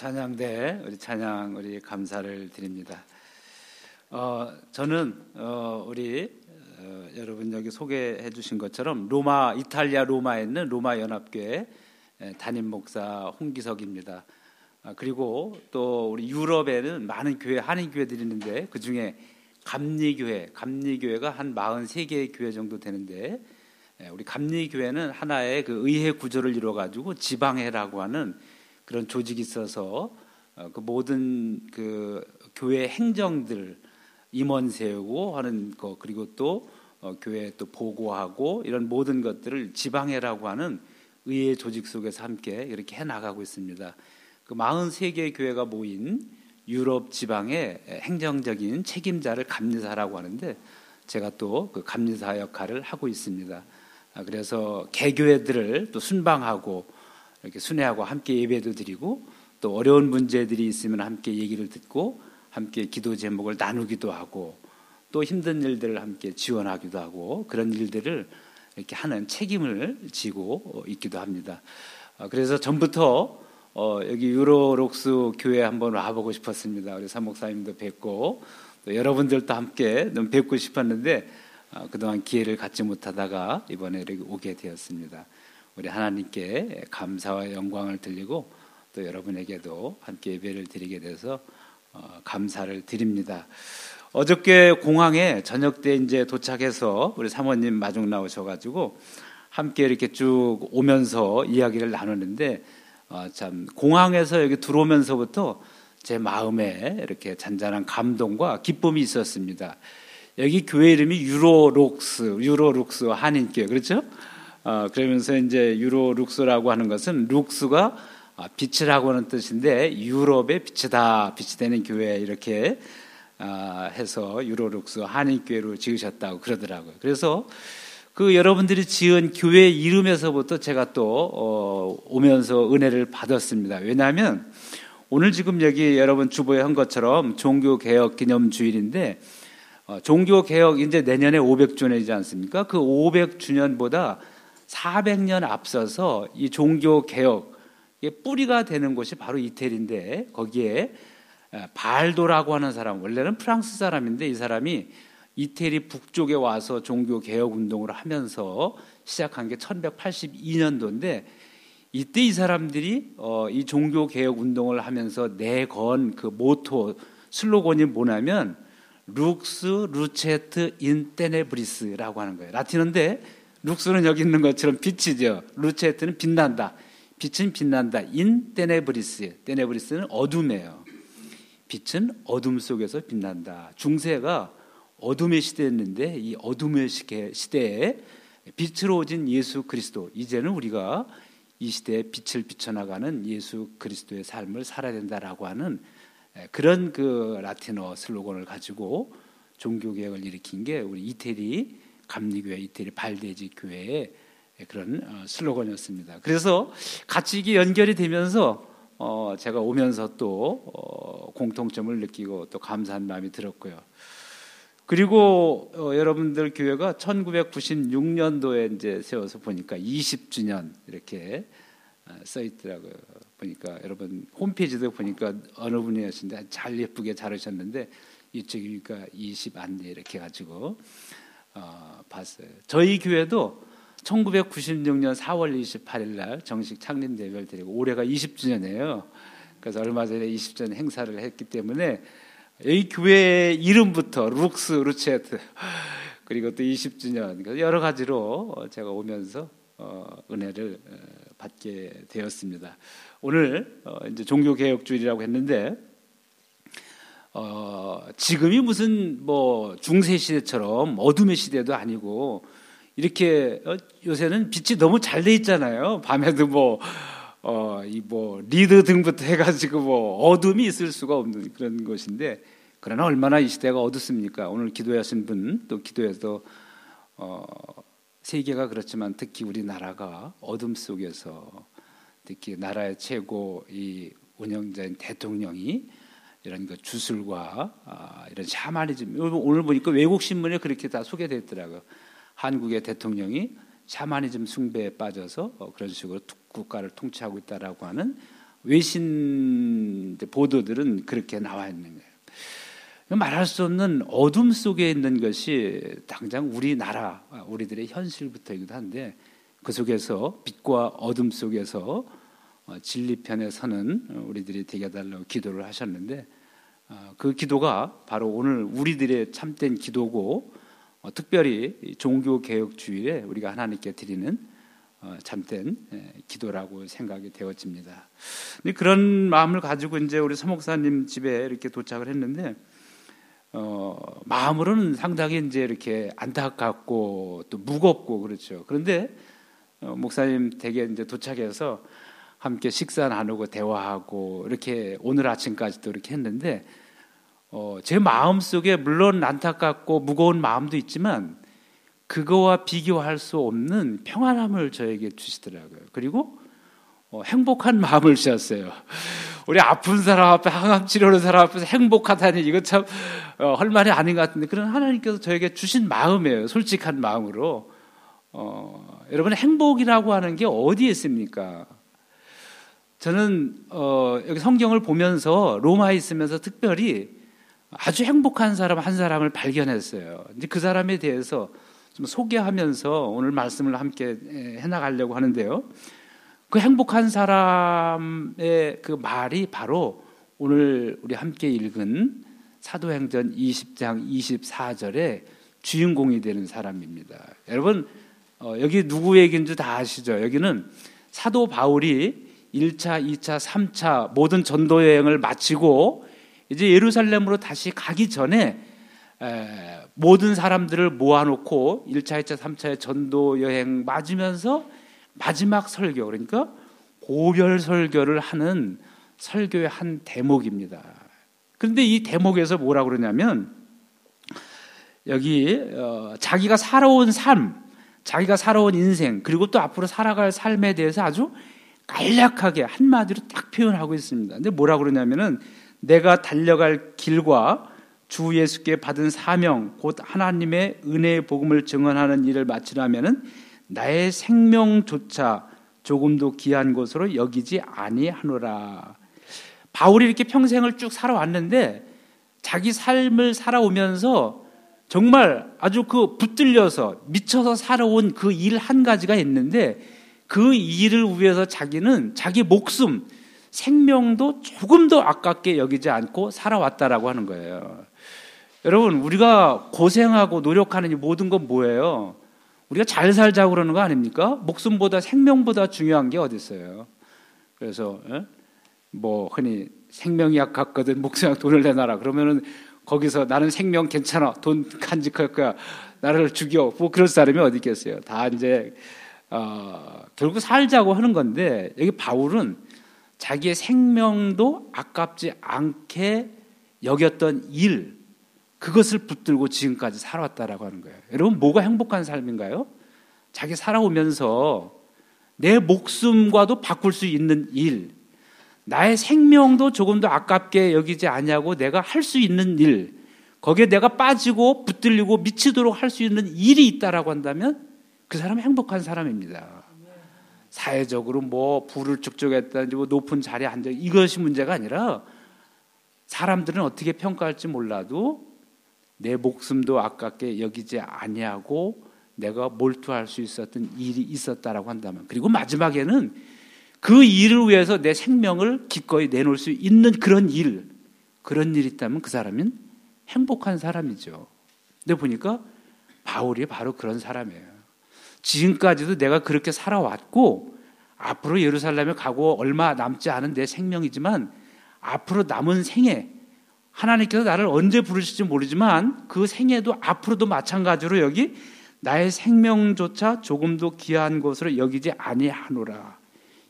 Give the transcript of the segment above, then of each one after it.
찬양대 우리 찬양 우리 감사를 드립니다. 어, 저는 어, 우리 어, 여러분 여기 소개해 주신 것처럼 로마 이탈리아 로마에 있는 로마 연합교회 담임 목사 홍기석입니다. 아, 그리고 또 우리 유럽에는 많은 교회 한인 교회들이 있는데 그 중에 감리교회 감리교회가 한 43개의 교회 정도 되는데 우리 감리교회는 하나의 그 의회 구조를 이루어 가지고 지방회라고 하는 그런 조직이 있어서 어, 그 모든 그 교회 행정들 임원 세우고 하는 거 그리고 또 어, 교회 또 보고하고 이런 모든 것들을 지방회라고 하는 의회 조직 속에서 함께 이렇게 해 나가고 있습니다. 그 43개의 교회가 모인 유럽 지방의 행정적인 책임자를 감리사라고 하는데 제가 또 그 감리사 역할을 하고 있습니다. 아, 그래서 개교회들을 또 순방하고 이렇게 순회하고 함께 예배도 드리고 또 어려운 문제들이 있으면 함께 얘기를 듣고 함께 기도 제목을 나누기도 하고 또 힘든 일들을 함께 지원하기도 하고 그런 일들을 이렇게 하는 책임을 지고 있기도 합니다. 어, 그래서 전부터 어, 여기 유로록스 교회 한번 와보고 싶었습니다. 우리 사목사님도 뵙고 또 여러분들도 함께 너무 뵙고 싶었는데 어, 그동안 기회를 갖지 못하다가 이번에 이렇게 오게 되었습니다. 우리 하나님께 감사와 영광을 드리고 또 여러분에게도 함께 예배를 드리게 돼서 어, 감사를 드립니다. 어저께 공항에 저녁 때 이제 도착해서 우리 사모님 마중 나오셔가지고 함께 이렇게 쭉 오면서 이야기를 나누는데 어, 참 공항에서 여기 들어오면서부터 제 마음에 이렇게 잔잔한 감동과 기쁨이 있었습니다. 여기 교회 이름이 유로록스, 유로룩스 한인교회 그렇죠? 어, 그러면서 이제 유로 룩스라고 하는 것은 lux가 아, 빛이라고 하는 뜻인데 유럽의 빛이다, 빛이 되는 교회 이렇게 아, 해서 유로룩스 한인교회로 지으셨다고 그러더라고요. 그래서 그 여러분들이 지은 교회 이름에서부터 제가 또 어, 오면서 은혜를 받았습니다. 왜냐하면 오늘 지금 여기 여러분 주보에 한 것처럼 종교 개혁 기념 주일인데 어, 종교 개혁 이제 내년에 500주년이지 않습니까? 그 500주년보다 400년 앞서서 이 종교 개혁의 뿌리가 되는 곳이 바로 이태리인데 거기에 발도라고 하는 사람 원래는 프랑스 사람인데 이 사람이 이태리 북쪽에 와서 종교 개혁 운동을 하면서 시작한 게 1182년도인데 이때 이 사람들이 어, 이 종교 개혁 운동을 하면서 내건 그 모토 슬로건이 뭐냐면 lux lucet in tenebris라고 하는 거예요. 라틴어인데 lux는 여기 있는 것처럼 빛이죠. lucet는 빛난다. 빛은 빛난다. in tenebris. tenebris는 어둠이에요. 빛은 어둠 속에서 빛난다. 중세가 어둠의 시대였는데 이 어둠의 시대에 빛으로 오신 예수 그리스도. 이제는 우리가 이 시대에 빛을 비춰나가는 예수 그리스도의 삶을 살아야 된다라고 하는 그런 그 라틴어 슬로건을 가지고 종교개혁을 일으킨 게 우리 이태리 감리교회 이태리 발대지 교회의 그런 어, 슬로건이었습니다. 그래서 같이 이게 연결이 되면서 어 제가 오면서 또 어 공통점을 느끼고 또 감사한 마음이 들었고요. 그리고 어 여러분들 교회가 1996년도에 이제 세워서 보니까 20주년 이렇게 어, 써 있더라고요. 보니까 여러분 홈페이지도 보니까 어느 분이 하신데 잘 예쁘게 자르셨는데 이쪽이니까 20 안내 이렇게 가지고 어, 봤어요. 저희 교회도 1996년 4월 28일 날 정식 창립 예배를 드리고 올해가 20주년이에요. 그래서 얼마 전에 20주년 행사를 했기 때문에 이 교회 이름부터 룩스 루체트 그리고 또 20주년 여러 가지로 제가 오면서 어, 은혜를 어, 받게 되었습니다. 오늘 어, 이제 종교 개혁 주일이라고 했는데 어, 지금이 무슨 뭐 중세 시대처럼 어둠의 시대도 아니고 이렇게 어, 요새는 빛이 너무 잘 돼 있잖아요. 밤에도 뭐 어, 이 뭐 리드 등부터 해가지고 뭐 어둠이 있을 수가 없는 그런 것인데 그러나 얼마나 이 시대가 어둡습니까? 오늘 기도하신 분 또 기도해서 어, 세계가 그렇지만 특히 우리나라가 어둠 속에서 특히 나라의 최고 이 운영자인 대통령이 이런 그 주술과 아, 이런 샤머니즘 오늘 보니까 외국 신문에 그렇게 다 소개됐더라고요. 한국의 대통령이 샤머니즘 숭배에 빠져서 어, 그런 식으로 국가를 통치하고 있다라고 하는 외신 보도들은 그렇게 나와 있는 거예요. 말할 수 없는 어둠 속에 있는 것이 당장 우리나라, 우리들의 현실부터이기도 한데 그 속에서 빛과 어둠 속에서 어, 진리편에 서는 우리들이 되게 달라고 기도를 하셨는데 어, 그 기도가 바로 오늘 우리들의 참된 기도고 어, 특별히 종교 개혁 주일에 우리가 하나님께 드리는 참된 예, 기도라고 생각이 되어집니다. 그런 마음을 가지고 이제 우리 서목사님 집에 이렇게 도착을 했는데 어, 마음으로는 상당히 이제 이렇게 안타깝고 또 무겁고 그렇죠. 그런데 어, 목사님 댁에 이제 도착해서 함께 식사 나누고 대화하고 이렇게 오늘 아침까지도 이렇게 했는데 어, 제 마음 속에 물론 안타깝고 무거운 마음도 있지만 그거와 비교할 수 없는 평안함을 저에게 주시더라고요. 그리고 어, 행복한 마음을 주셨어요. 우리 아픈 사람 앞에 항암 치료하는 사람 앞에서 행복하다니 이거 참 어, 할 말이 아닌 것 같은데 그런 하나님께서 저에게 주신 마음이에요. 솔직한 마음으로. 어, 여러분 행복이라고 하는 게 어디에 있습니까? 저는 어, 여기 성경을 보면서 로마에 있으면서 특별히 아주 행복한 사람 한 사람을 발견했어요. 이제 그 사람에 대해서 좀 소개하면서 오늘 말씀을 함께 해나가려고 하는데요. 그 행복한 사람의 그 말이 바로 오늘 우리 함께 읽은 사도행전 20장 24절에 주인공이 되는 사람입니다. 여러분 어, 여기 누구 얘기인지 다 아시죠? 여기는 사도 바울이 1차, 2차, 3차 모든 전도 여행을 마치고 이제 예루살렘으로 다시 가기 전에 에, 모든 사람들을 모아놓고 1차, 2차, 3차의 전도 여행 맞으면서 마지막 설교 그러니까 고별 설교를 하는 설교의 한 대목입니다. 그런데 이 대목에서 뭐라 그러냐면 여기 어, 자기가 살아온 삶, 자기가 살아온 인생 그리고 또 앞으로 살아갈 삶에 대해서 아주 간략하게 한마디로 딱 표현하고 있습니다. 근데 뭐라 그러냐면은 내가 달려갈 길과 주 예수께 받은 사명 곧 하나님의 은혜의 복음을 증언하는 일을 마치려면은 나의 생명조차 조금도 귀한 것으로 여기지 아니하노라. 바울이 이렇게 평생을 쭉 살아왔는데 자기 삶을 살아오면서 정말 아주 그 붙들려서 미쳐서 살아온 그 일 한 가지가 있는데 그 일을 위해서 자기는 자기 목숨, 생명도 조금도 아깝게 여기지 않고 살아왔다라고 하는 거예요. 여러분, 우리가 고생하고 노력하는 이 모든 건 뭐예요? 우리가 잘 살자고 그러는 거 아닙니까? 목숨보다 생명보다 중요한 게 어디 있어요? 그래서 에? 뭐 흔히 생명이 아깝거든 목숨 돈을 내놔라 그러면은 거기서 나는 생명 괜찮아 돈 간직할 거야 나를 죽여 뭐 그런 사람이 어디 있겠어요? 다 이제 어, 결국 살자고 하는 건데 여기 바울은 자기의 생명도 아깝지 않게 여겼던 일 그것을 붙들고 지금까지 살아왔다라고 하는 거예요. 여러분 뭐가 행복한 삶인가요? 자기 살아오면서 내 목숨과도 바꿀 수 있는 일, 나의 생명도 조금 더 아깝게 여기지 않냐고 내가 할 수 있는 일, 거기에 내가 빠지고 붙들리고 미치도록 할 수 있는 일이 있다라고 한다면 그 사람은 행복한 사람입니다. 사회적으로 뭐 부를 축적했다든지 뭐 높은 자리에 앉아 이것이 문제가 아니라 사람들은 어떻게 평가할지 몰라도 내 목숨도 아깝게 여기지 아니하고 내가 몰두할 수 있었던 일이 있었다라고 한다면 그리고 마지막에는 그 일을 위해서 내 생명을 기꺼이 내놓을 수 있는 그런 일 그런 일이 있다면 그 사람은 행복한 사람이죠. 근데 보니까 바울이 바로 그런 사람이에요. 지금까지도 내가 그렇게 살아왔고 앞으로 예루살렘에 가고 얼마 남지 않은 내 생명이지만 앞으로 남은 생에 하나님께서 나를 언제 부르실지 모르지만 그 생애도 앞으로도 마찬가지로 여기 나의 생명조차 조금도 귀한 것으로 여기지 아니하노라.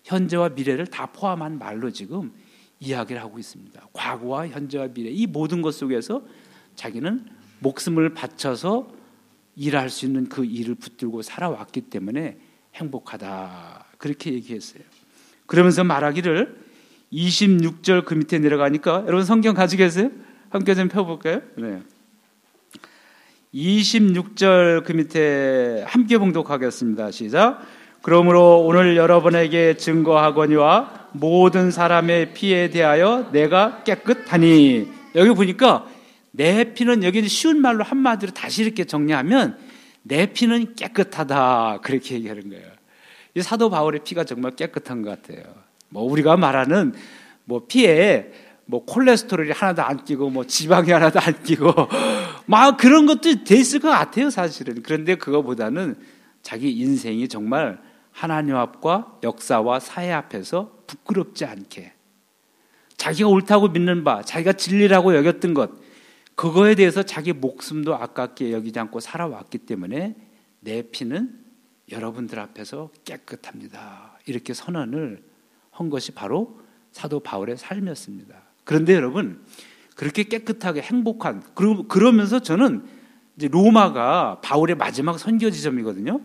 현재와 미래를 다 포함한 말로 지금 이야기를 하고 있습니다. 과거와 현재와 미래 이 모든 것 속에서 자기는 목숨을 바쳐서 일할 수 있는 그 일을 붙들고 살아왔기 때문에 행복하다. 그렇게 얘기했어요. 그러면서 말하기를 26절 그 밑에 내려가니까 여러분 성경 가지고 계세요? 함께 좀 펴볼까요? 네. 26절 그 밑에 함께 봉독하겠습니다. 시작. 그러므로 오늘 여러분에게 증거하거니와 모든 사람의 피에 대하여 내가 깨끗하니 여기 보니까 내 피는 여기 쉬운 말로 한마디로 다시 이렇게 정리하면 내 피는 깨끗하다 그렇게 얘기하는 거예요. 이 사도 바울의 피가 정말 깨끗한 것 같아요. 뭐 우리가 말하는 뭐 피에 뭐 콜레스테롤이 하나도 안 끼고 뭐 지방이 하나도 안 끼고 막 그런 것도 돼 있을 것 같아요 사실은 그런데 그거보다는 자기 인생이 정말 하나님 앞과 역사와 사회 앞에서 부끄럽지 않게 자기가 옳다고 믿는 바 자기가 진리라고 여겼던 것 그거에 대해서 자기 목숨도 아깝게 여기지 않고 살아왔기 때문에 내 피는 여러분들 앞에서 깨끗합니다 이렇게 선언을 한 것이 바로 사도 바울의 삶이었습니다. 그런데 여러분 그렇게 깨끗하게 행복한 그러면서 저는 이제 로마가 바울의 마지막 선교 지점이거든요.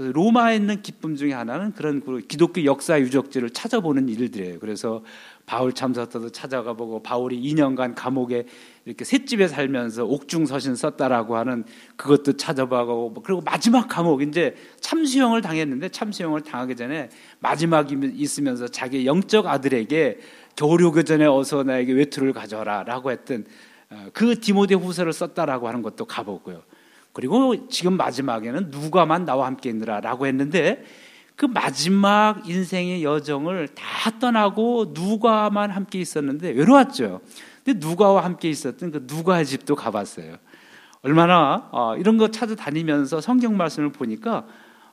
그래서 로마에 있는 기쁨 중에 하나는 그런 그 기독교 역사 유적지를 찾아보는 일들이에요. 그래서 바울 참사서도 찾아가 보고 바울이 2년간 감옥에 이렇게 셋집에 살면서 옥중 서신 썼다라고 하는 그것도 찾아보고 그리고 마지막 감옥 이제 참수형을 당했는데 참수형을 당하기 전에 마지막 있으면서 자기 영적 아들에게 겨울 오기 전에 어서 나에게 외투를 가져라라고 했던 어, 그 디모데 후서를 썼다라고 하는 것도 가보고요. 그리고 지금 마지막에는 누가만 나와 함께 있느라 라고 했는데 그 마지막 인생의 여정을 다 떠나고 누가만 함께 있었는데 외로웠죠. 근데 누가와 함께 있었던 그 누가의 집도 가봤어요. 얼마나 어, 이런 거 찾아다니면서 성경 말씀을 보니까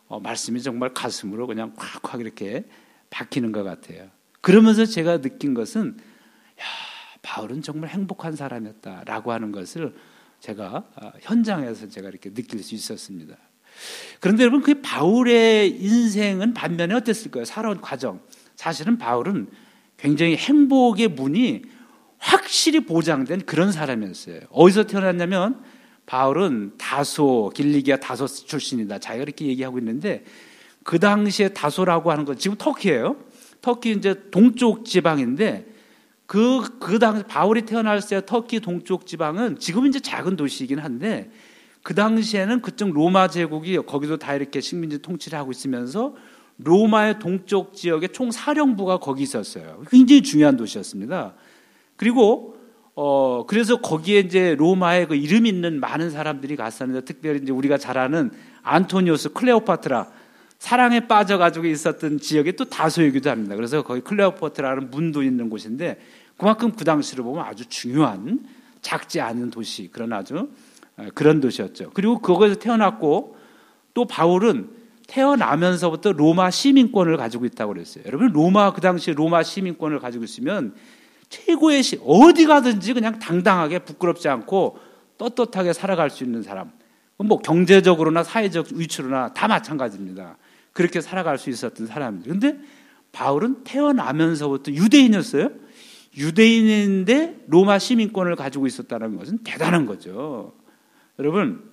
어, 말씀이 정말 가슴으로 그냥 콱콱 이렇게 박히는 것 같아요. 그러면서 제가 느낀 것은 야, 바울은 정말 행복한 사람이었다라고 하는 것을 제가 아, 현장에서 제가 이렇게 느낄 수 있었습니다. 그런데 여러분 그 바울의 인생은 반면에 어땠을까요? 살아온 과정. 사실은 바울은 굉장히 행복의 문이 확실히 보장된 그런 사람이었어요. 어디서 태어났냐면 바울은 다소 길리기아 다소 출신이다. 자기가 이렇게 얘기하고 있는데 그 당시에 다소라고 하는 건 지금 터키예요. 터키 이제 동쪽 지방인데 그, 그 당시 바울이 태어났을 때 터키 동쪽 지방은 지금 이제 작은 도시이긴 한데 그 당시에는 그쪽 로마 제국이 거기도 다 이렇게 식민지 통치를 하고 있으면서 로마의 동쪽 지역에 총 사령부가 거기 있었어요. 굉장히 중요한 도시였습니다. 그리고 어 그래서 거기에 이제 로마의 그 이름 있는 많은 사람들이 갔었는데 특별히 이제 우리가 잘 아는 안토니오스 클레오파트라 사랑에 빠져가지고 있었던 지역이 또 다소이기도 합니다. 그래서 거기 클레오파트라는 문도 있는 곳인데 그만큼 그 당시로 보면 아주 중요한 작지 않은 도시 그런 아주 어, 그런 도시였죠. 그리고 거기서 태어났고 또 바울은 태어나면서부터 로마 시민권을 가지고 있다고 그랬어요. 여러분 로마 그 당시 로마 시민권을 가지고 있으면 최고의 시 어디 가든지 그냥 당당하게 부끄럽지 않고 떳떳하게 살아갈 수 있는 사람. 뭐 경제적으로나 사회적 위치로나 다 마찬가지입니다. 그렇게 살아갈 수 있었던. 근데 바울은 태어나면서부터 유대인이었어요. 유대인인데 로마 시민권을 가지고 있었다는 것은 대단한 거죠. 여러분,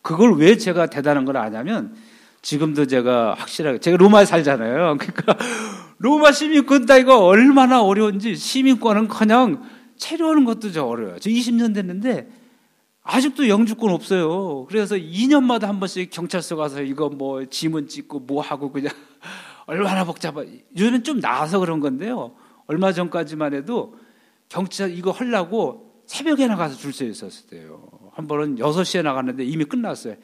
그걸 왜 제가 대단한 걸 아냐면 지금도 제가 확실하게 제가 로마에 살잖아요. 그러니까 로마 시민권 따기가 얼마나 어려운지 시민권은 그냥 체류하는 것도 저 어려워요. 저 20년 됐는데 아직도 영주권 없어요. 그래서 2년마다 한 번씩 경찰서 가서 이거 뭐 지문 찍고 뭐 하고 그냥 얼마나 복잡하. 요즘은 좀 나아서 그런 건데요. 얼마 전까지만 해도 경찰 이거 하려고 새벽에 나가서 줄 서 있었을 때요. 한 번은 6시에 나갔는데 이미 끝났어요.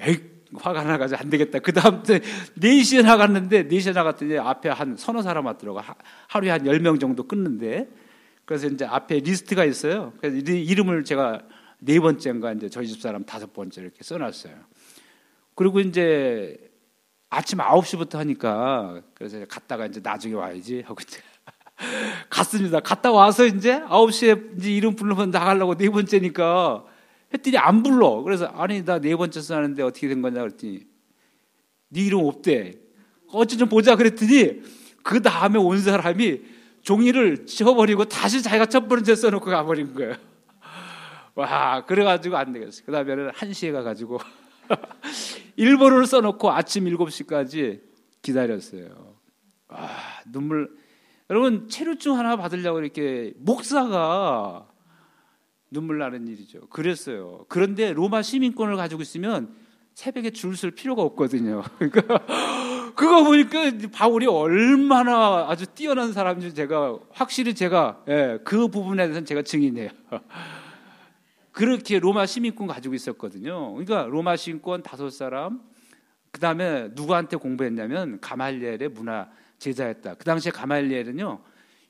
에이, 화가 나가지고 안 되겠다. 그 다음 때 4시에 나갔는데 4시에 나갔더니 앞에 한 서너 사람 왔더라고. 하루에 한 10명 정도 끊는데. 그래서 이제 앞에 리스트가 있어요. 그래서 이름을 제가 네 번째인가 이제 저희 집 사람 다섯 번째 이렇게 써놨어요. 그리고 이제 아침 9시부터 하니까 그래서 갔다가 이제 나중에 와야지 하고 이제 갔습니다. 갔다 와서 이제 9시에 이제 이름 부르면 나가려고 네 번째니까 했더니 안 불러. 그래서 아니 나 네 번째 써놨는데 어떻게 된 거냐 그랬더니 네 이름 없대. 어찌 좀 보자 그랬더니 그 다음에 온 사람이 종이를 지워버리고 다시 자기가 첫 번째 써놓고 가버린 거예요. 와, 그래가지고 안 되겠어. 그 다음에는 1시에 가가지고 일본어를 써놓고 아침 7시까지 기다렸어요. 와, 눈물. 여러분, 체류증 하나 받으려고 이렇게 목사가 눈물 나는 일이죠. 그랬어요. 그런데 로마 시민권을 가지고 있으면 새벽에 줄 쓸 필요가 없거든요. 그러니까 그거 보니까 바울이 얼마나 아주 뛰어난 사람인지 제가 확실히 제가 예, 그 부분에 대해서는 제가 증인이에요. 그렇게 로마 시민권 가지고 있었거든요. 그러니까 로마 시민권 다섯 사람, 그 다음에 누구한테 공부했냐면 가말리엘의 문화 제자였다. 그 당시에 가말리엘은요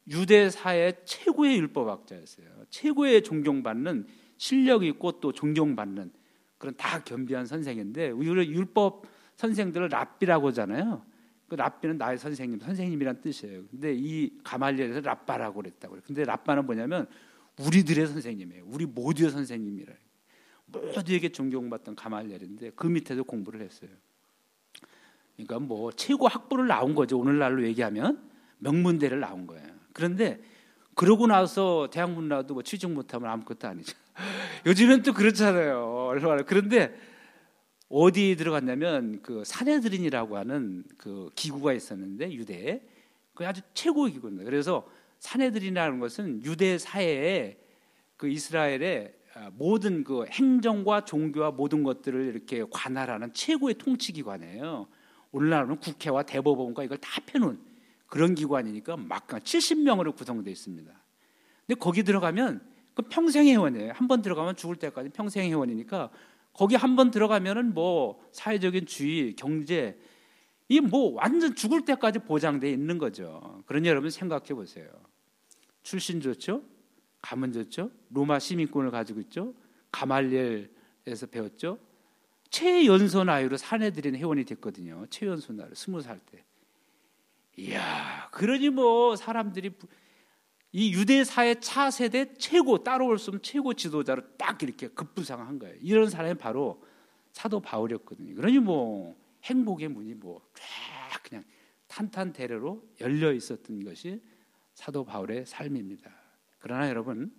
유대 사회 최고의 율법학자였어요. 최고의 존경받는 실력 있고 또 존경받는 그런 다 겸비한 선생인데 우리 율법 선생들을 랍비라고 하잖아요. 그 랍비는 나의 선생님, 선생님이란 뜻이에요. 근데 이 가말리엘에서 랍바라고 그랬다고 그래요. 근데 랍바는 뭐냐면 우리들의 선생님이에요. 우리 모두의 선생님이라. 모두에게 존경받던 가말리엘인데 그 밑에서 공부를 했어요. 그러니까 뭐 최고 학부를 나온 거죠. 오늘날로 얘기하면 명문대를 나온 거예요. 그런데 그러고 나서 대학 문 나도 뭐 취직 못하면 아무것도 아니죠. 요즘엔 또 그렇잖아요. 얼마나 그런데 어디 들어갔냐면 그 사내들인이라고 하는 그 기구가 있었는데 유대에 그 아주 최고의 기구입니다. 그래서 사내들인이라는 것은 유대 사회에 그 이스라엘의 모든 그 행정과 종교와 모든 것들을 이렇게 관할하는 최고의 통치 기관이에요. 오늘날은 국회와 대법원과 이걸 다 펴놓은 그런 기관이니까 막 70명으로 구성되어 있습니다. 근데 거기 들어가면 그 평생 회원이에요. 한 번 들어가면 죽을 때까지 평생 회원이니까 거기 한 번 들어가면은 뭐 사회적인 주의, 경제 이 뭐 완전 죽을 때까지 보장돼 있는 거죠. 그러니 여러분 생각해 보세요. 출신 좋죠? 가문 좋죠? 로마 시민권을 가지고 있죠? 가말리엘에서 배웠죠? 최연소 나이로 사내들인 회원이 됐거든요. 최연소 나이로 스무 살 때. 이야, 그러니 뭐 사람들이 이 유대 사회 차세대 최고 따라올 수 없는 최고 지도자로 딱 이렇게 급부상한 거예요. 이런 사람이 바로 사도 바울이었거든요. 그러니 뭐 행복의 문이 뭐 쫙 그냥 탄탄대로로 열려 있었던 것이 사도 바울의 삶입니다. 그러나 여러분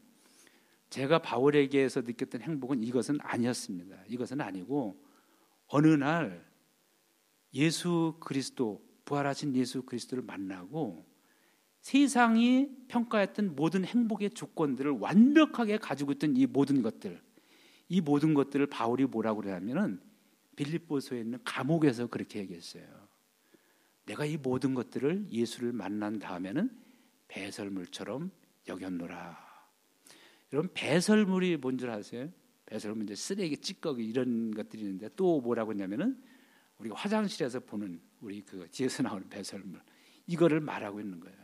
제가 바울에게서 느꼈던 행복은 이것은 아니었습니다. 이것은 아니고 어느 날 예수 그리스도 부활하신 예수 그리스도를 만나고 세상이 평가했던 모든 행복의 조건들을 완벽하게 가지고 있던 이 모든 것들, 이 모든 것들을 바울이 뭐라고 그러냐면은 빌립보서에 있는 감옥에서 그렇게 얘기했어요. 내가 이 모든 것들을 예수를 만난 다음에는 배설물처럼 여겼노라. 여러분 배설물이 뭔 줄 아세요? 배설물 이제 쓰레기, 찌꺼기 이런 것들이 있는데 또 뭐라고 했냐면은 우리가 화장실에서 보는 우리 그 뒤에서 나오는 배설물 이거를 말하고 있는 거예요.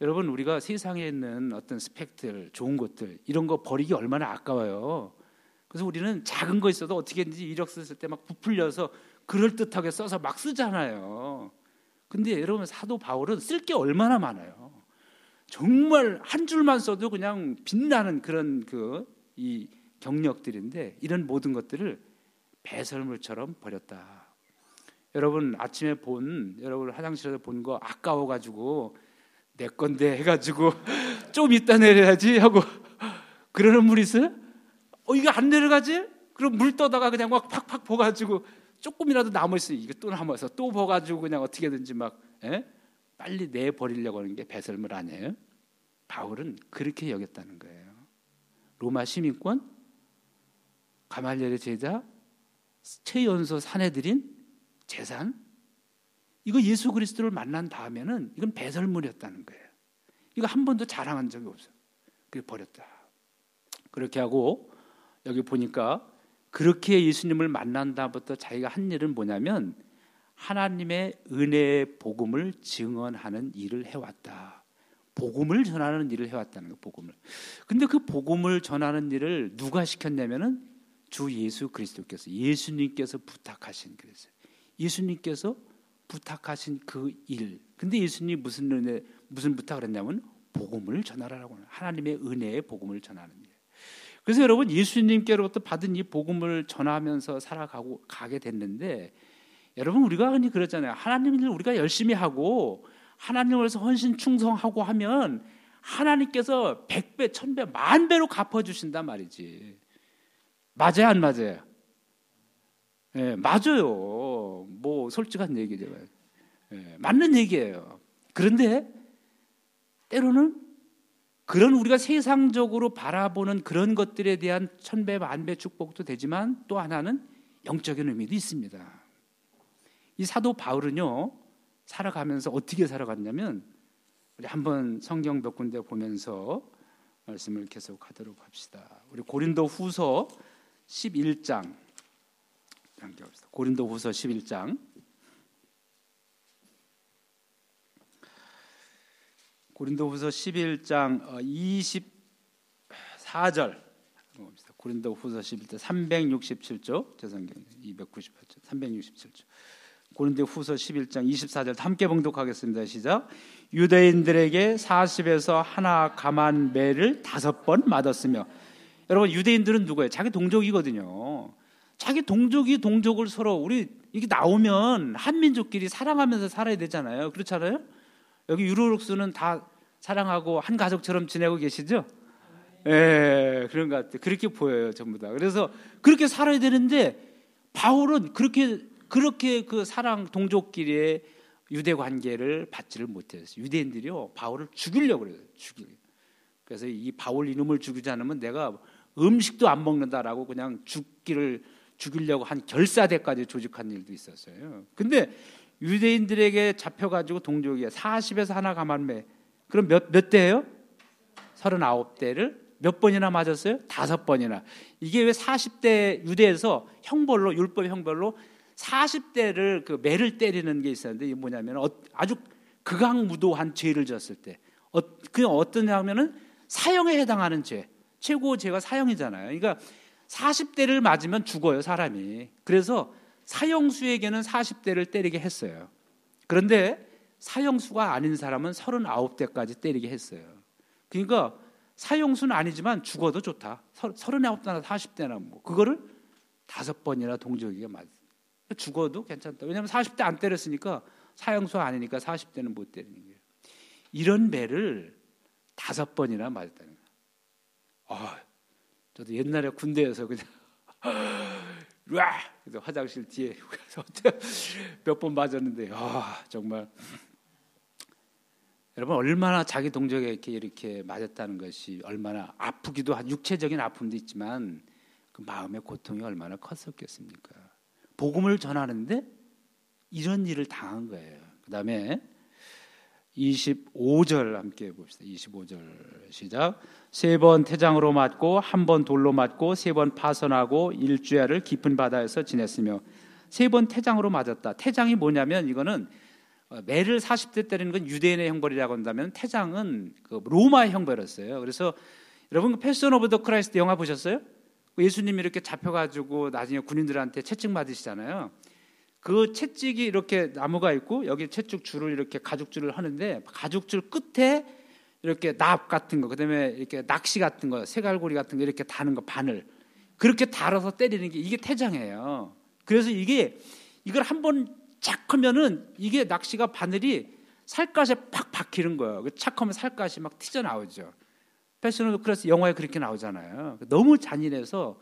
여러분 우리가 세상에 있는 어떤 스펙들, 좋은 것들 이런 거 버리기 얼마나 아까워요. 그래서 우리는 작은 거 있어도 어떻게든지 이력서 쓸 때 막 부풀려서 그럴 듯하게 써서 막 쓰잖아요. 근데 여러분 사도 바울은 쓸 게 얼마나 많아요. 정말 한 줄만 써도 그냥 빛나는 그런 그 이 경력들인데 이런 모든 것들을 배설물처럼 버렸다. 여러분 아침에 본 여러분 화장실에서 본 거 아까워 가지고 내 건데 해 가지고 좀 이따 내려야지 하고 그러는 물 있어요? 어 이거 안 내려가지? 그럼 물 떠다가 그냥 막 팍팍 버 가지고 조금이라도 남아 있어 이거 또 남아서 또 버 가지고 그냥 어떻게든지 막 에? 예? 빨리 내 버리려고 하는 게 배설물 아니에요? 바울은 그렇게 여겼다는 거예요. 로마 시민권, 가말리엘의 제자, 최연소 사내들인 재산, 이거 예수 그리스도를 만난 다음에는 이건 배설물이었다는 거예요. 이거 한 번도 자랑한 적이 없어요. 그래 버렸다. 그렇게 하고 여기 보니까 그렇게 예수님을 만난 다음부터 자기가 한 일은 뭐냐면 하나님의 은혜의 복음을 증언하는 일을 해왔다. 복음을 전하는 일을 해왔다는 거 복음을. 근데 그 복음을 전하는 일을 누가 시켰냐면은 주 예수 그리스도께서 예수님께서 부탁하신 그랬어요. 예수님께서 부탁하신 그 일. 근데 예수님이 무슨 은혜, 무슨 부탁을 했냐면 복음을 전하라고 하나님의 은혜의 복음을 전하는 일. 그래서 여러분 예수님께로부터 받은 이 복음을 전하면서 살아가고 가게 됐는데 여러분 우리가 흔히 그러잖아요. 하나님을 우리가 열심히 하고 하나님을 위해서 헌신 충성하고 하면 하나님께서 백배, 천배, 만배로 갚아주신단 말이지. 맞아요, 안 맞아요? 예, 네, 맞아요. 뭐 솔직한 얘기죠. 예, 맞는 얘기예요. 그런데 때로는 그런 우리가 세상적으로 바라보는 그런 것들에 대한 천배 만배 축복도 되지만 또 하나는 영적인 의미도 있습니다. 이 사도 바울은요 살아가면서 어떻게 살아갔냐면 우리 한번 성경 몇 군데 보면서 말씀을 계속 하도록 합시다. 우리 고린도 후서 11장 함께 봅시다. 고린도 후서 11장 고린도 후서 11장 24절 봅시다. 고린도 후서 11장 367조 제 성경 298조 367조 고린도 후서 11장 24절 함께 봉독하겠습니다. 시작. 유대인들에게 40에서 하나 감한 매를 다섯 번 맞았으며 여러분 유대인들은 누구예요? 자기 동족이거든요. 자기 동족이 동족을 서로 우리 이게 나오면 한민족끼리 사랑하면서 살아야 되잖아요. 그렇잖아요? 여기 유로룩스는 다 사랑하고 한 가족처럼 지내고 계시죠? 예, 그런 것 같아요. 그렇게 보여요, 전부 다. 그래서 그렇게 살아야 되는데 바울은 그렇게 그렇게 그 사랑 동족끼리의 유대 관계를 받지를 못했어요. 유대인들이요 바울을 죽이려고 그래요. 죽이. 그래서 이 바울 이놈을 죽이지 않으면 내가 음식도 안 먹는다라고 그냥 죽기를 죽이려고 한 결사대까지 조직한 일도 있었어요. 근데 유대인들에게 잡혀가지고 동족이 40에서 하나 가만매. 그럼 몇, 몇 대예요? 39대를 몇 번이나 맞았어요? 다섯 번이나. 이게 왜 40대 유대에서 형벌로, 율법 형벌로 40대를 그 매를 때리는 게 있었는데 이게 뭐냐면 어, 아주 극악무도한 죄를 졌을 때 어, 그 어떠냐면은 사형에 해당하는 죄 최고 죄가 사형이잖아요. 그러니까 40대를 맞으면 죽어요 사람이. 그래서 사형수에게는 40대를 때리게 했어요. 그런데 사형수가 아닌 사람은 39대까지 때리게 했어요. 그러니까 사형수는 아니지만 죽어도 좋다. 39대나 40대나 뭐 그거를 다섯 번이나 동족에게 맞. 죽어도 괜찮다. 왜냐하면 40대 안 때렸으니까 사형수 아니니까 40대는 못 때리는 거예요. 이런 배를 다섯 번이나 맞았다는 거예요. 아, 저도 옛날에 군대에서 그냥 와 화장실 뒤에 몇 번 맞았는데 아 정말 여러분 얼마나 자기 동족에게 이렇게 맞았다는 것이 얼마나 아프기도 한 육체적인 아픔도 있지만 그 마음의 고통이 얼마나 컸었겠습니까? 복음을 전하는데 이런 일을 당한 거예요. 그 다음에 25절 함께 봅시다. 25절 시작. 세 번 태장으로 맞고 한 번 돌로 맞고 세 번 파선하고 일주야를 깊은 바다에서 지냈으며 세 번 태장으로 맞았다. 태장이 뭐냐면 이거는 매를 40대 때리는 건 유대인의 형벌이라고 한다면 태장은 그 로마의 형벌이었어요. 그래서 여러분 Passion of the Christ 영화 보셨어요? 예수님이 이렇게 잡혀가지고 나중에 군인들한테 채찍 맞으시잖아요. 그 채찍이 이렇게 나무가 있고 여기 채찍 줄을 이렇게 가죽줄을 하는데 가죽줄 끝에 이렇게 납 같은 거, 그다음에 이렇게 낚시 같은 거, 새갈고리 같은 거 이렇게 다는 거 바늘 그렇게 달아서 때리는 게 이게 태장이에요. 그래서 이게 이걸 한번 착 하면은 이게 낚시가 바늘이 살갗에 팍 박히는 거예요. 그 착 하면 살갗이 막 튀져 나오죠. Passion of Christ 영화에 그렇게 나오잖아요. 너무 잔인해서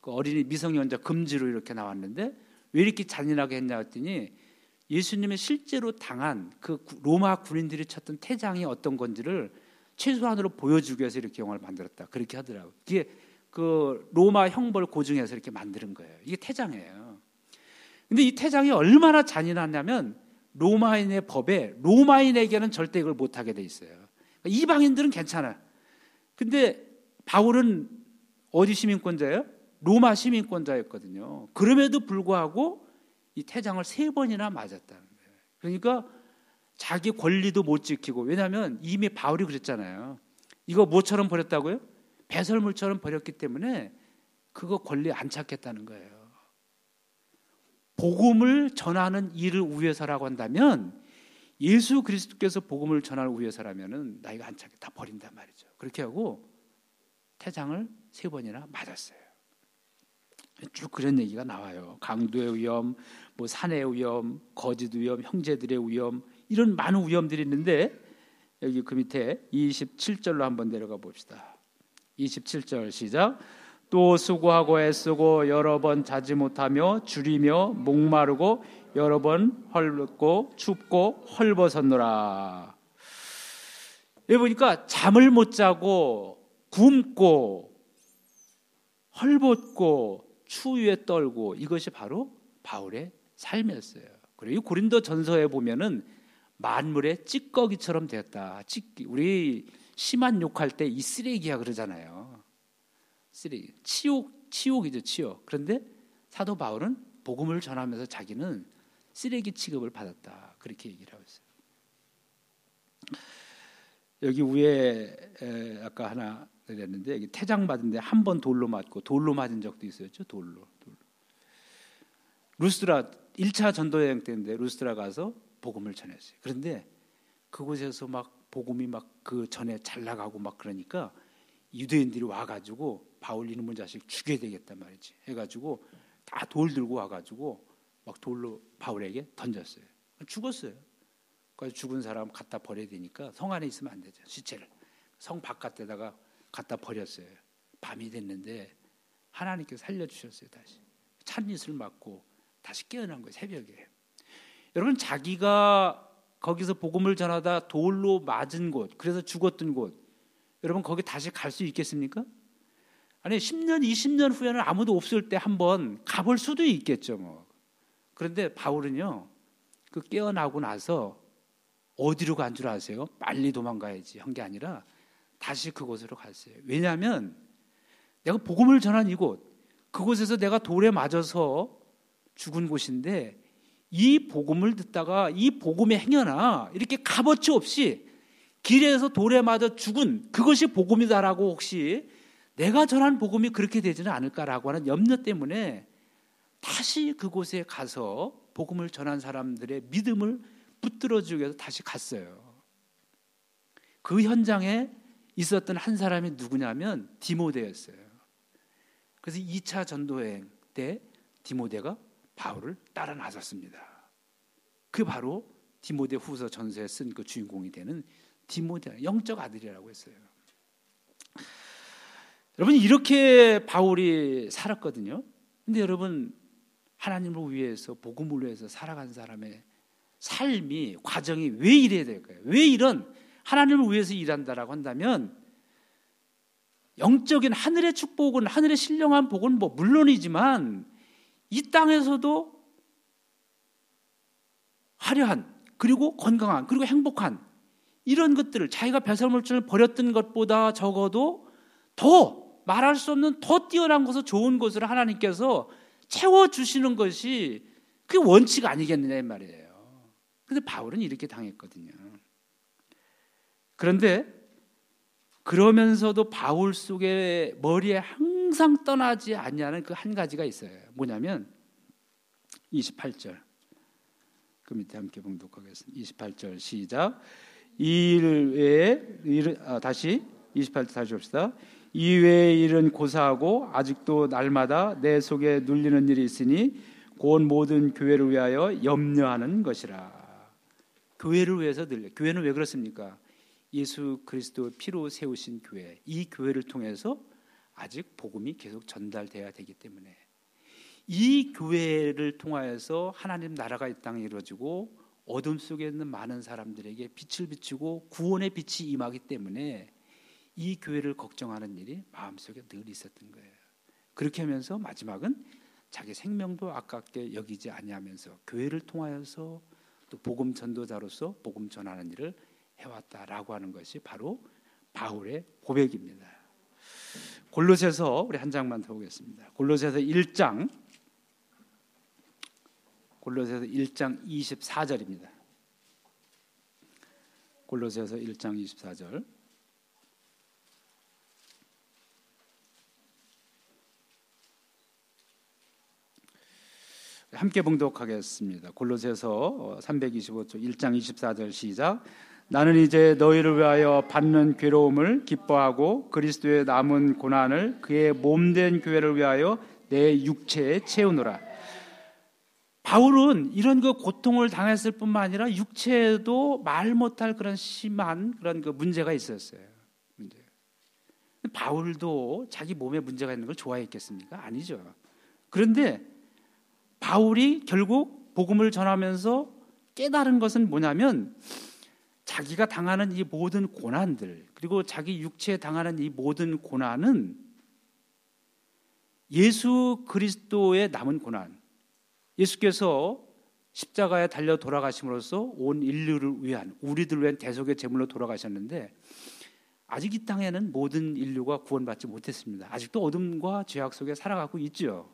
그 어린이 미성년자 금지로 이렇게 나왔는데 왜 이렇게 잔인하게 했냐 했더니 예수님이 실제로 당한 그 로마 군인들이 쳤던 태장이 어떤 건지를 최소한으로 보여주기 위해서 이렇게 영화를 만들었다. 그렇게 하더라고요. 이게 그 로마 형벌 고증해서 이렇게 만드는 거예요. 이게 태장이에요. 근데 이 태장이 얼마나 잔인하냐면 로마인의 법에 로마인에게는 절대 이걸 못하게 돼 있어요. 이방인들은 괜찮아요. 근데 바울은 어디 시민권자예요? 로마 시민권자였거든요. 그럼에도 불구하고 이 태장을 세 번이나 맞았다는 거예요. 그러니까 자기 권리도 못 지키고 왜냐하면 이미 바울이 그랬잖아요. 이거 뭐처럼 버렸다고요? 배설물처럼 버렸기 때문에 그거 권리 안 찾겠다는 거예요. 복음을 전하는 일을 위해서라고 한다면 예수 그리스도께서 복음을 전할 위해서라면은 나이가 안 차게 다 버린단 말이죠. 그렇게 하고 태장을 세 번이나 맞았어요. 쭉 그런 얘기가 나와요. 강도의 위험, 뭐 산의 위험, 거짓 위험, 형제들의 위험 이런 많은 위험들이 있는데 여기 그 밑에 27절로 한번 내려가 봅시다. 27절 시작. 또 수고하고 애쓰고 여러 번 자지 못하며 줄이며 목마르고 여러 번 헐고 춥고 헐벗었노라. 여기 보니까 잠을 못 자고 굶고 헐벗고 추위에 떨고 이것이 바로 바울의 삶이었어요. 그리고 고린도 전서에 보면은 만물의 찌꺼기처럼 되었다. 찌끼. 우리 심한 욕할 때 이 쓰레기야 그러잖아요. 쓰레기. 치욕, 치욕이죠, 치욕. 그런데 사도 바울은 복음을 전하면서 자기는 쓰레기 취급을 받았다. 그렇게 얘기를 하고 있어요. 여기 위에 아까 하나 내렸는데 여기 태장 받은데 한 번 돌로 맞고 돌로 맞은 적도 있었죠. 돌로. 돌로. 루스트라 1차 전도 여행 때인데 루스트라 가서 복음을 전했어요. 그런데 그곳에서 막 복음이 막 그 전에 잘 나가고 막 그러니까 유대인들이 와가지고 바울 이놈의 자식 죽여야 되겠단 말이지. 해가지고 다 돌 들고 와가지고 막 돌로 바울에게 던졌어요. 죽었어요. 죽은 사람 갖다 버려야 되니까 성 안에 있으면 안 되죠. 시체를 성 바깥에다가 갖다 버렸어요. 밤이 됐는데 하나님께서 살려주셨어요. 다시 찬잇을 맞고 다시 깨어난 거예요. 새벽에. 여러분 자기가 거기서 복음을 전하다 돌로 맞은 곳, 그래서 죽었던 곳, 여러분 거기 다시 갈 수 있겠습니까? 아니 10년, 20년 후에는 아무도 없을 때 한번 가볼 수도 있겠죠. 뭐. 그런데 바울은요, 그 깨어나고 나서 어디로 간 줄 아세요? 빨리 도망가야지 한 게 아니라 다시 그곳으로 갔어요. 왜냐하면 내가 복음을 전한 이곳, 그곳에서 내가 돌에 맞아서 죽은 곳인데 이 복음을 듣다가 이 복음의 행여나 이렇게 값어치 없이 길에서 돌에 맞아 죽은 그것이 복음이다라고 혹시 내가 전한 복음이 그렇게 되지는 않을까라고 하는 염려 때문에 다시 그곳에 가서 복음을 전한 사람들의 믿음을 붙들어 주기 위해서 다시 갔어요. 그 현장에 있었던 한 사람이 누구냐면 디모데였어요. 그래서 2차 전도여행 때 디모데가 바울을 따라 나섰습니다. 그 바로 디모데 후서 전서에 쓴 그 주인공이 되는 디모데 영적 아들이라고 했어요. 여러분 이렇게 바울이 살았거든요. 근데 여러분 하나님을 위해서 복음을 위해서 살아간 사람의 삶이 과정이 왜 이래야 될까요? 왜 이런 하나님을 위해서 일한다라고 한다면 영적인 하늘의 축복은 하늘의 신령한 복은 뭐 물론이지만 이 땅에서도 화려한 그리고 건강한 그리고 행복한 이런 것들을 자기가 배설물질을 버렸던 것보다 적어도 더 말할 수 없는 더 뛰어난 것을 좋은 것을 하나님께서 채워 주시는 것이 그게 원칙 아니겠느냐 이 말이에요. 근데 바울은 이렇게 당했거든요. 그런데 그러면서도 바울 속에 머리에 항상 떠나지 않냐는 그 한 가지가 있어요. 뭐냐면 28절. 그 밑에 함께 봉독하겠습니다. 28절 시작. 이 일 외에 아, 다시 28절 다시 봅시다. 이 외의 일은 고사하고 아직도 날마다 내 속에 눌리는 일이 있으니 곧 모든 교회를 위하여 염려하는 것이라. 교회를 위해서 늘 교회는 왜 그렇습니까? 예수 그리스도 피로 세우신 교회 이 교회를 통해서 아직 복음이 계속 전달돼야 되기 때문에 이 교회를 통하여서 하나님 나라가 이 땅에 이루어지고 어둠 속에 있는 많은 사람들에게 빛을 비추고 구원의 빛이 임하기 때문에 이 교회를 걱정하는 일이 마음속에 늘 있었던 거예요. 그렇게 하면서 마지막은 자기 생명도 아깝게 여기지 아니하면서 교회를 통하여서 또 복음 전도자로서 복음 전하는 일을 해왔다라고 하는 것이 바로 바울의 고백입니다. 골로새서 우리 한 장만 더 보겠습니다. 골로새서 1장 골로새서 1장 24절입니다. 골로새서 1장 24절 함께 봉독하겠습니다. 골로새서 325쪽 1장 24절 시작. 나는 이제 너희를 위하여 받는 괴로움을 기뻐하고 그리스도의 남은 고난을 그의 몸된 교회를 위하여 내 육체에 채우노라. 바울은 이런 그 고통을 당했을 뿐만 아니라 육체에도 말 못할 그런 심한 그런 그 문제가 있었어요. 문제. 바울도 자기 몸에 문제가 있는 걸 좋아했겠습니까? 아니죠. 그런데 바울이 결국 복음을 전하면서 깨달은 것은 뭐냐면 자기가 당하는 이 모든 고난들 그리고 자기 육체에 당하는 이 모든 고난은 예수 그리스도의 남은 고난. 예수께서 십자가에 달려 돌아가심으로써 온 인류를 위한 우리들 위한 대속의 제물로 돌아가셨는데 아직 이 땅에는 모든 인류가 구원받지 못했습니다. 아직도 어둠과 죄악 속에 살아가고 있죠.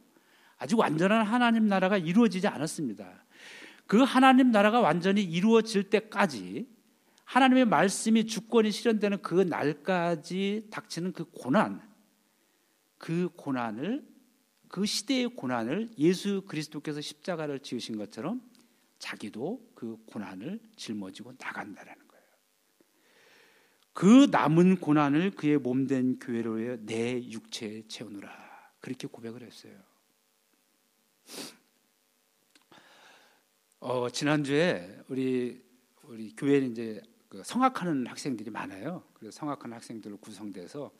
아직 완전한 하나님 나라가 이루어지지 않았습니다. 그 하나님 나라가 완전히 이루어질 때까지 하나님의 말씀이 주권이 실현되는 그 날까지 닥치는 그 고난, 그 고난을 그 시대의 고난을 예수 그리스도께서 십자가를 지으신 것처럼 자기도 그 고난을 짊어지고 나간다라는 거예요. 그 남은 고난을 그의 몸된 교회로의 내 육체에 채우느라 그렇게 고백을 했어요. 어, 지난주에 우리 우리 교회는 이제 그 성악하는 학생들이 많아요. 그래서 성악하는 학생들로 구성돼서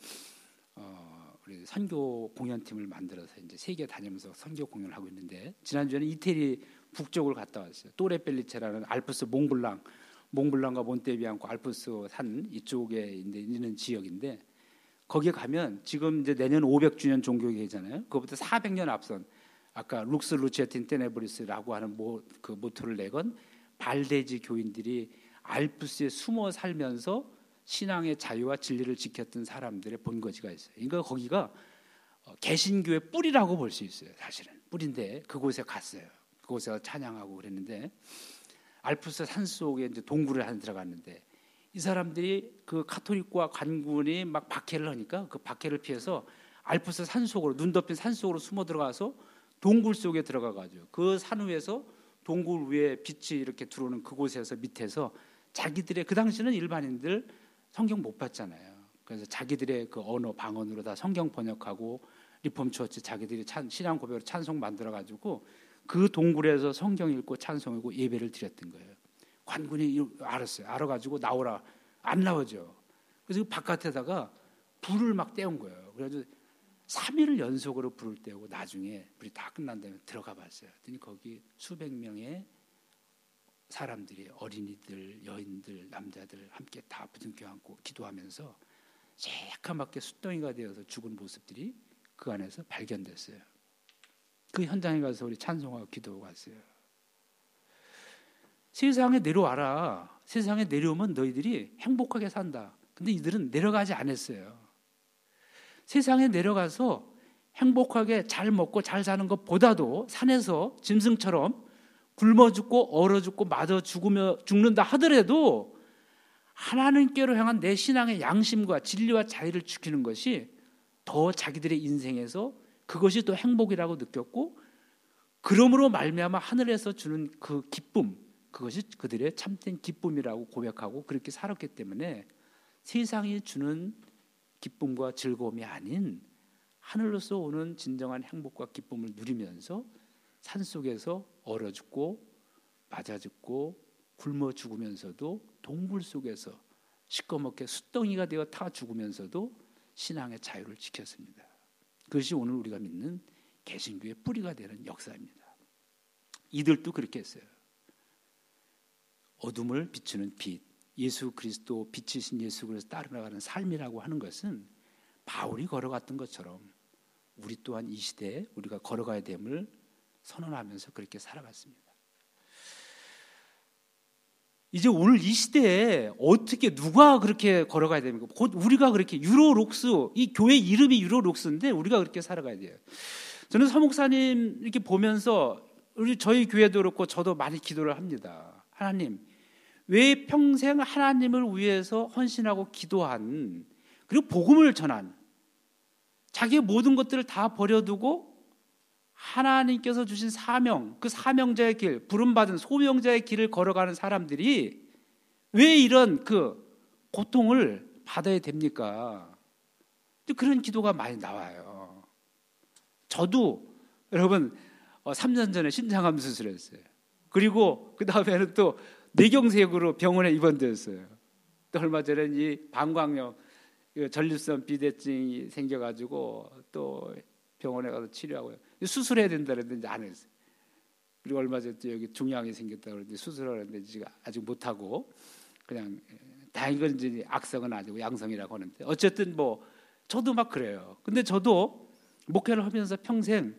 어, 우리 선교 공연팀을 만들어서 이제 세계 다니면서 선교 공연을 하고 있는데 지난주에는 이태리 북쪽을 갔다 왔어요. 또레펠리체라는 알프스 몽블랑, 몽블랑과 몬테비앙코 알프스 산 이쪽에 있는 지역인데 거기에 가면 지금 이제 내년 500주년 종교개혁이잖아요. 그것부터 400년 앞선 아까 lux lucet in tenebris라고 하는 모, 그 모토를 내건 발데지 교인들이 알프스에 숨어 살면서 신앙의 자유와 진리를 지켰던 사람들의 본거지가 있어요. 그러니까 거기가 어, 개신교의 뿌리라고 볼 수 있어요. 사실은 뿌리인데 그곳에 갔어요. 그곳에 찬양하고 그랬는데 알프스 산 속에 이제 동굴을 한 들어갔는데 이 사람들이 그 카톨릭과 관군이 막 박해를 하니까 그 박해를 피해서 알프스 산 속으로 눈 덮인 산 속으로 숨어 들어가서 동굴 속에 들어가 가지고 그 산 위에서 동굴 위에 빛이 이렇게 들어오는 그곳에서 밑에서 자기들의 그 당시는 일반인들 성경 못 봤잖아요. 그래서 자기들의 그 언어 방언으로 다 성경 번역하고 리폼 처치 자기들이 찬, 신앙 고백으로 찬송 만들어 가지고 그 동굴에서 성경 읽고 찬송하고 예배를 드렸던 거예요. 관군이 알았어요. 알아 가지고 나오라 안 나오죠. 그래서 그 바깥에다가 불을 막 떼운 거예요. 그래서 3일을 연속으로 불을 떼고 나중에 불이 다 끝난 다음에 들어가 봤어요. 그랬더니 거기 수백 명의 사람들이 어린이들, 여인들, 남자들 함께 다 부둥켜 안고 기도하면서 새카맣게 숫덩이가 되어서 죽은 모습들이 그 안에서 발견됐어요. 그 현장에 가서 우리 찬송하고 기도하고 왔어요. 세상에 내려와라. 세상에 내려오면 너희들이 행복하게 산다. 근데 이들은 내려가지 않았어요. 세상에 내려가서 행복하게 잘 먹고 잘 사는 것보다도 산에서 짐승처럼 굶어 죽고 얼어 죽고 맞아 죽으며 죽는다 하더라도 하나님께로 향한 내 신앙의 양심과 진리와 자유를 지키는 것이 더 자기들의 인생에서 그것이 또 행복이라고 느꼈고 그러므로 말미암아 하늘에서 주는 그 기쁨 그것이 그들의 참된 기쁨이라고 고백하고 그렇게 살았기 때문에 세상이 주는 기쁨과 즐거움이 아닌 하늘로서 오는 진정한 행복과 기쁨을 누리면서 산 속에서 얼어 죽고 맞아 죽고 굶어 죽으면서도 동굴 속에서 시꺼멓게 숫덩이가 되어 타 죽으면서도 신앙의 자유를 지켰습니다. 그것이 오늘 우리가 믿는 개신교의 뿌리가 되는 역사입니다. 이들도 그렇게 했어요. 어둠을 비추는 빛, 예수 그리스도 빛이신 예수 그리스도 따라가는 삶이라고 하는 것은 바울이 걸어갔던 것처럼 우리 또한 이 시대에 우리가 걸어가야 됨을 선언하면서 그렇게 살아갔습니다. 이제 오늘 이 시대에 어떻게 누가 그렇게 걸어가야 됩니까? 곧 우리가 그렇게 유로록스 이 교회 이름이 유로록스인데 우리가 그렇게 살아가야 돼요. 저는 사목사님 이렇게 보면서 우리 저희 교회도 그렇고 저도 많이 기도를 합니다. 하나님 왜 평생 하나님을 위해서 헌신하고 기도한 그리고 복음을 전한 자기의 모든 것들을 다 버려두고 하나님께서 주신 사명, 그 사명자의 길, 부름받은 소명자의 길을 걸어가는 사람들이 왜 이런 그 고통을 받아야 됩니까? 그런 기도가 많이 나와요. 저도 여러분 3년 어, 전에 심장암 수술했어요. 그리고 그 다음에는 또 뇌경색으로 병원에 입원되었어요. 또 얼마 전에 이 방광염 전립선 비대증이 생겨가지고 또 병원에 가서 치료하고요. 수술해야 된다 그랬는데 안 했어요. 그리고 얼마 전에 여기 중양이 생겼다 그러는데 수술하는데 지금 아직 못 하고 그냥 다행히 이제 악성은 아니고 양성이라고 하는데 어쨌든 뭐 저도 막 그래요. 근데 저도 목회를 하면서 평생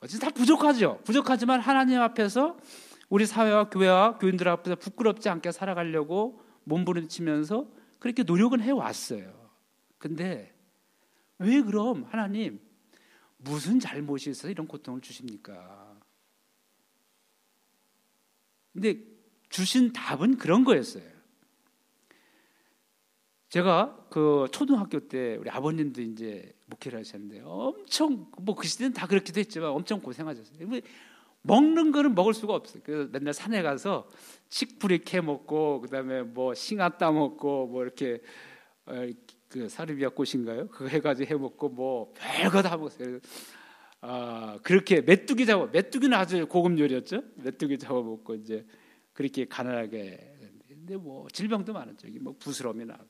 어쨌든 다 부족하죠. 부족하지만 하나님 앞에서 우리 사회와 교회와 교인들 앞에서 부끄럽지 않게 살아가려고 몸부림치면서 그렇게 노력은 해 왔어요. 근데 왜 그럼 하나님 무슨 잘못이 있어서 이런 고통을 주십니까? 근데 주신 답은 그런 거였어요. 제가 그 초등학교 때 우리 아버님도 이제 목회를 하셨는데 엄청 뭐 그 시대는 다 그렇기도 했지만 엄청 고생하셨어요. 뭐 먹는 거는 먹을 수가 없어요. 그래서 맨날 산에 가서 칡뿌리 캐 먹고 그다음에 뭐 싱아 따 먹고 뭐 이렇게 어, 그 사르비아 꽃인가요? 그거 해가지고 해 먹고 뭐 별거 다 먹었어요. 아 그렇게 메뚜기 잡아 메뚜기는 아주 고급 요리였죠. 메뚜기 잡아 먹고 이제 그렇게 가난하게 근데 뭐 질병도 많았죠. 뭐 부스럼이 나고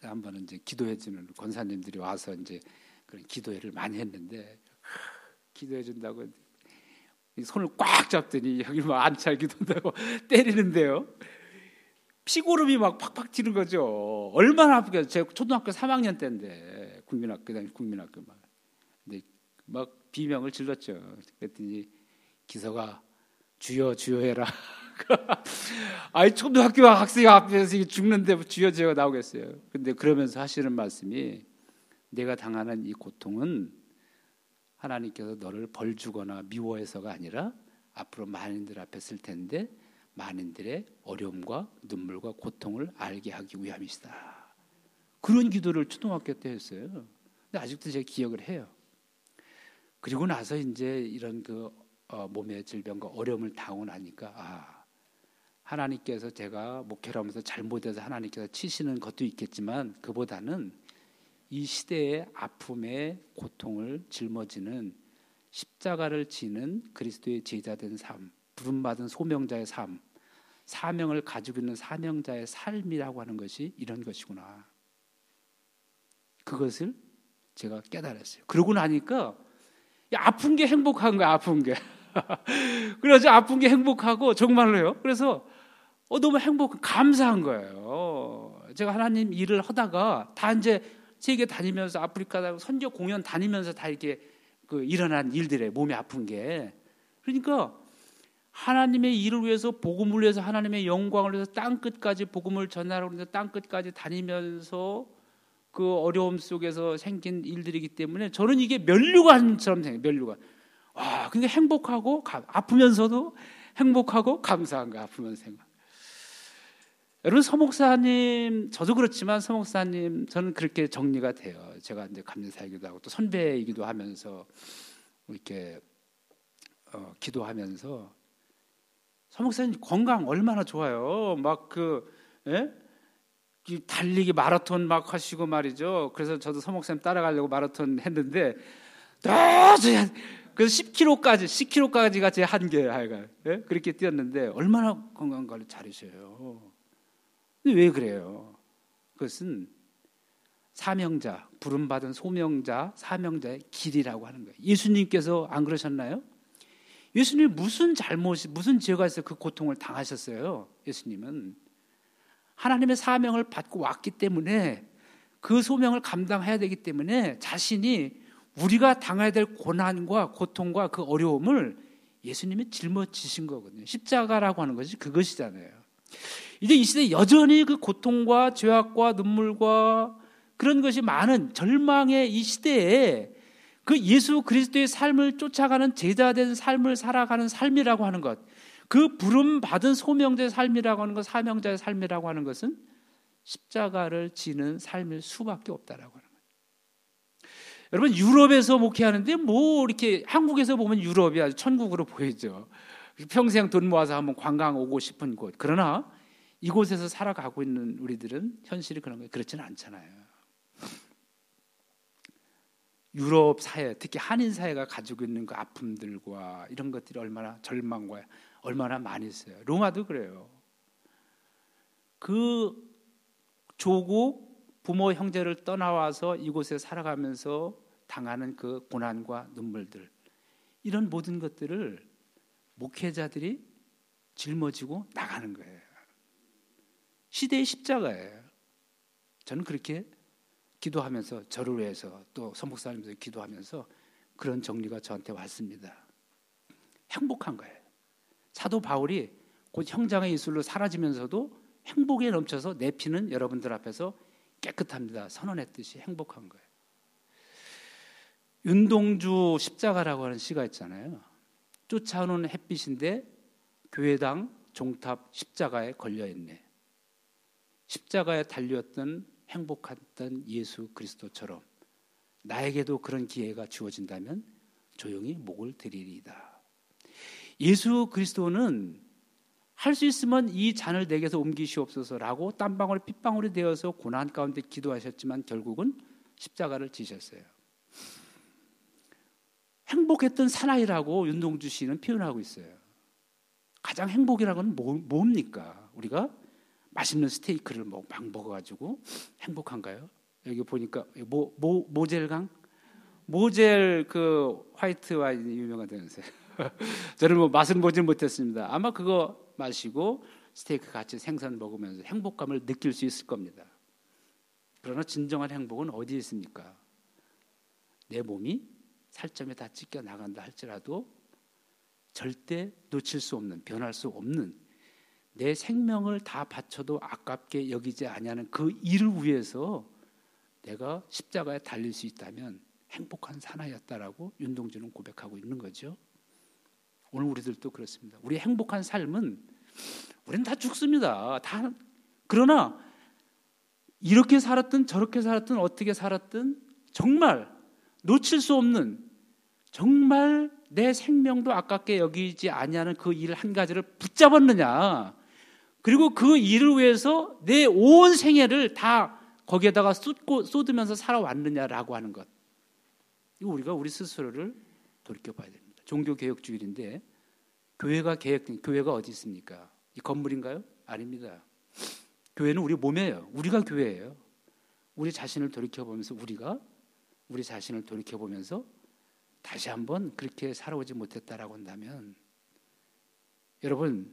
한 번은 이제 기도해주는 권사님들이 와서 이제 그런 기도회를 많이 했는데 기도해 준다고 손을 꽉 잡더니 여기 뭐 안찰기도 한다고 때리는데요. 피고름이 막 팍팍 튀는 거죠. 얼마나 아프겠어요. 제가 초등학교 3학년 때인데 국민학교 다니 국민학교 막. 근데 막 비명을 질렀죠. 그랬더니 기서가 주여 주여 해라. 아이 초등학교 학생 앞에서 죽는데 주여 주여 나오겠어요. 근데 그러면서 하시는 말씀이 내가 당하는 이 고통은 하나님께서 너를 벌 주거나 미워해서가 아니라 앞으로 많은들 앞에 쓸 텐데 많은들의 어려움과 눈물과 고통을 알게 하기 위함이시다. 그런 기도를 초등학교 때 했어요. 근데 아직도 제가 기억을 해요. 그리고 나서 이제 이런 그 어, 몸의 질병과 어려움을 당하고 나니까 아 하나님께서 제가 목회를 하면서 잘못해서 하나님께서 치시는 것도 있겠지만 그보다는 이 시대의 아픔의 고통을 짊어지는 십자가를 지는 그리스도의 제자된 삶, 부름받은 소명자의 삶, 사명을 가지고 있는 사명자의 삶이라고 하는 것이 이런 것이구나. 그것을 제가 깨달았어요. 그러고 나니까 아픈 게 행복한 거야, 아픈 게. 그래서 아픈 게 행복하고 정말로요. 그래서 어, 너무 행복, 감사한 거예요. 제가 하나님 일을 하다가 다 이제 세계 다니면서 아프리카 선교 공연 다니면서 다 이렇게 그 일어난 일들에 몸이 아픈 게 그러니까 하나님의 일을 위해서 복음을 위해서 하나님의 영광을 위해서 땅 끝까지 복음을 전하라고 해서 땅 끝까지 다니면서 그 어려움 속에서 생긴 일들이기 때문에 저는 이게 면류관처럼 생겨요. 면류관. 와, 그러니까 행복하고 아프면서도 행복하고 감사한 거 아프면서 생각. 여러분 서목사님 저도 그렇지만 서목사님 저는 그렇게 정리가 돼요. 제가 이제 감리사이기도 하고 또 선배이기도 하면서 이렇게 어, 기도하면서 서목사님 건강 얼마나 좋아요. 막그 예? 달리기 마라톤 막 하시고 말이죠. 그래서 저도 서목사님 따라가려고 마라톤 했는데 도저히 그래서 10km까지 10km까지가 제 한계예요. 그렇게 뛰었는데 얼마나 건강 관리 잘하셔요. 왜 그래요? 그것은 사명자, 부름받은 소명자, 사명자의 길이라고 하는 거예요. 예수님께서 안 그러셨나요? 예수님 무슨 잘못이, 무슨 죄가 있어 그 고통을 당하셨어요? 예수님은. 하나님의 사명을 받고 왔기 때문에 그 소명을 감당해야 되기 때문에 자신이 우리가 당해야 될 고난과 고통과 그 어려움을 예수님이 짊어지신 거거든요. 십자가라고 하는 것이 그것이잖아요. 이제 이 시대 여전히 그 고통과 죄악과 눈물과 그런 것이 많은 절망의 이 시대에 그 예수 그리스도의 삶을 쫓아가는 제자된 삶을 살아가는 삶이라고 하는 것, 그 부름 받은 소명자의 삶이라고 하는 것, 사명자의 삶이라고 하는 것은 십자가를 지는 삶일 수밖에 없다라고 하는 거예요. 여러분 유럽에서 목회하는데 뭐 이렇게 한국에서 보면 유럽이 아주 천국으로 보이죠. 평생 돈 모아서 한번 관광 오고 싶은 곳. 그러나 이곳에서 살아가고 있는 우리들은 현실이 그런 거예요. 그렇지는 않잖아요. 유럽 사회, 특히 한인 사회가 가지고 있는 그 아픔들과 이런 것들이 얼마나 절망과 얼마나 많이 있어요. 로마도 그래요. 그 조국 부모 형제를 떠나와서 이곳에 살아가면서 당하는 그 고난과 눈물들 이런 모든 것들을 목회자들이 짊어지고 나가는 거예요. 시대의 십자가예요. 저는 그렇게 기도하면서 저를 위해서 또 선목사님들 기도하면서 그런 정리가 저한테 왔습니다. 행복한 거예요. 사도 바울이 곧 형장의 이술로 사라지면서도 행복에 넘쳐서 내 피는 여러분들 앞에서 깨끗합니다. 선언했듯이 행복한 거예요. 윤동주 십자가라고 하는 시가 있잖아요. 쫓아오는 햇빛인데 교회당 종탑 십자가에 걸려 있네. 십자가에 달렸던 행복했던 예수 그리스도처럼 나에게도 그런 기회가 주어진다면 조용히 목을 드리리이다. 예수 그리스도는 할 수 있으면 이 잔을 내게서 옮기시옵소서라고 땀방울 핏방울이 되어서 고난 가운데 기도하셨지만 결국은 십자가를 지셨어요. 행복했던 사나이라고 윤동주 씨는 표현하고 있어요. 가장 행복이라는 건 뭐, 뭡니까? 우리가 맛있는 스테이크를 뭐 막 먹어가지고 행복한가요? 여기 보니까 모, 모, 모젤강? 모젤 그 화이트 와인이 유명하다면서요. 저는 뭐 맛은 보질 못했습니다. 아마 그거 마시고 스테이크 같이 생선 먹으면서 행복감을 느낄 수 있을 겁니다. 그러나 진정한 행복은 어디에 있습니까? 내 몸이 살점에 다 찢겨 나간다 할지라도 절대 놓칠 수 없는 변할 수 없는 내 생명을 다 바쳐도 아깝게 여기지 아니하는 그 일을 위해서 내가 십자가에 달릴 수 있다면 행복한 사나이였다라고 윤동주는 고백하고 있는 거죠. 오늘 우리들도 그렇습니다. 우리 행복한 삶은 우리는 다 죽습니다. 다 그러나 이렇게 살았든 저렇게 살았든 어떻게 살았든 정말 놓칠 수 없는 정말 내 생명도 아깝게 여기지 아니하는 그 일 한 가지를 붙잡았느냐. 그리고 그 일을 위해서 내 온 생애를 다 거기에다가 쏟고 쏟으면서 살아왔느냐라고 하는 것. 이거 우리가 우리 스스로를 돌이켜 봐야 됩니다. 종교 개혁 주일인데 교회가 계획된 교회가 어디 있습니까? 이 건물인가요? 아닙니다. 교회는 우리 몸이에요. 우리가 교회예요. 우리 자신을 돌이켜 보면서 우리가 우리 자신을 돌이켜 보면서 다시 한번 그렇게 살아오지 못했다라고 한다면 여러분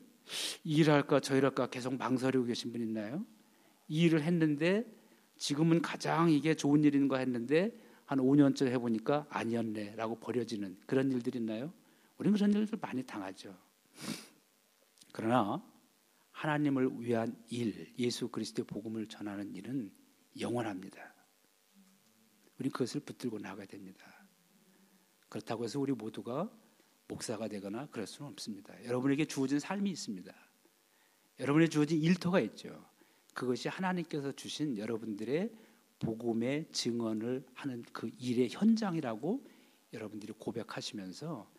이 일할까 저 일할까 계속 망설이고 계신 분 있나요? 이 일을 했는데 지금은 가장 이게 좋은 일인 거 했는데 한 5년째 해보니까 아니었네라고 버려지는 그런 일들 있나요? 우리는 그런 일들 많이 당하죠. 그러나 하나님을 위한 일, 예수 그리스도의 복음을 전하는 일은 영원합니다. 우리 그것을 붙들고 나가야 됩니다. 그렇다고 해서 우리 모두가 목사가 되거나 그럴 수는 없습니다. 여러분에게 주어진 삶이 있습니다. 여러분에게 주어진 일터가 있죠. 그것이 하나님께서 주신 여러분들의 복음의 증언을 하는 그 일의 현장이라고 여러분들이 고백하시면서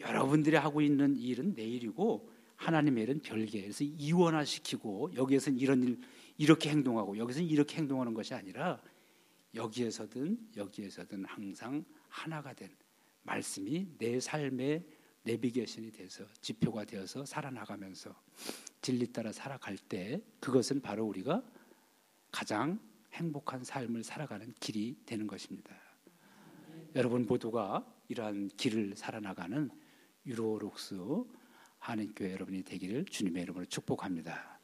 여러분들이 하고 있는 일은 내일이고 하나님의 일은 별개. 그래서 이원화시키고 여기에서는 이런 일 이렇게 행동하고 여기서는 이렇게 행동하는 것이 아니라 여기에서든 여기에서든 항상 하나가 된 말씀이 내 삶의 내비게이션이 돼서 지표가 되어서 살아나가면서 진리 따라 살아갈 때 그것은 바로 우리가 가장 행복한 삶을 살아가는 길이 되는 것입니다. 여러분 모두가 이러한 길을 살아나가는 유로록스 한인교회 여러분이 되기를 주님의 이름으로 축복합니다.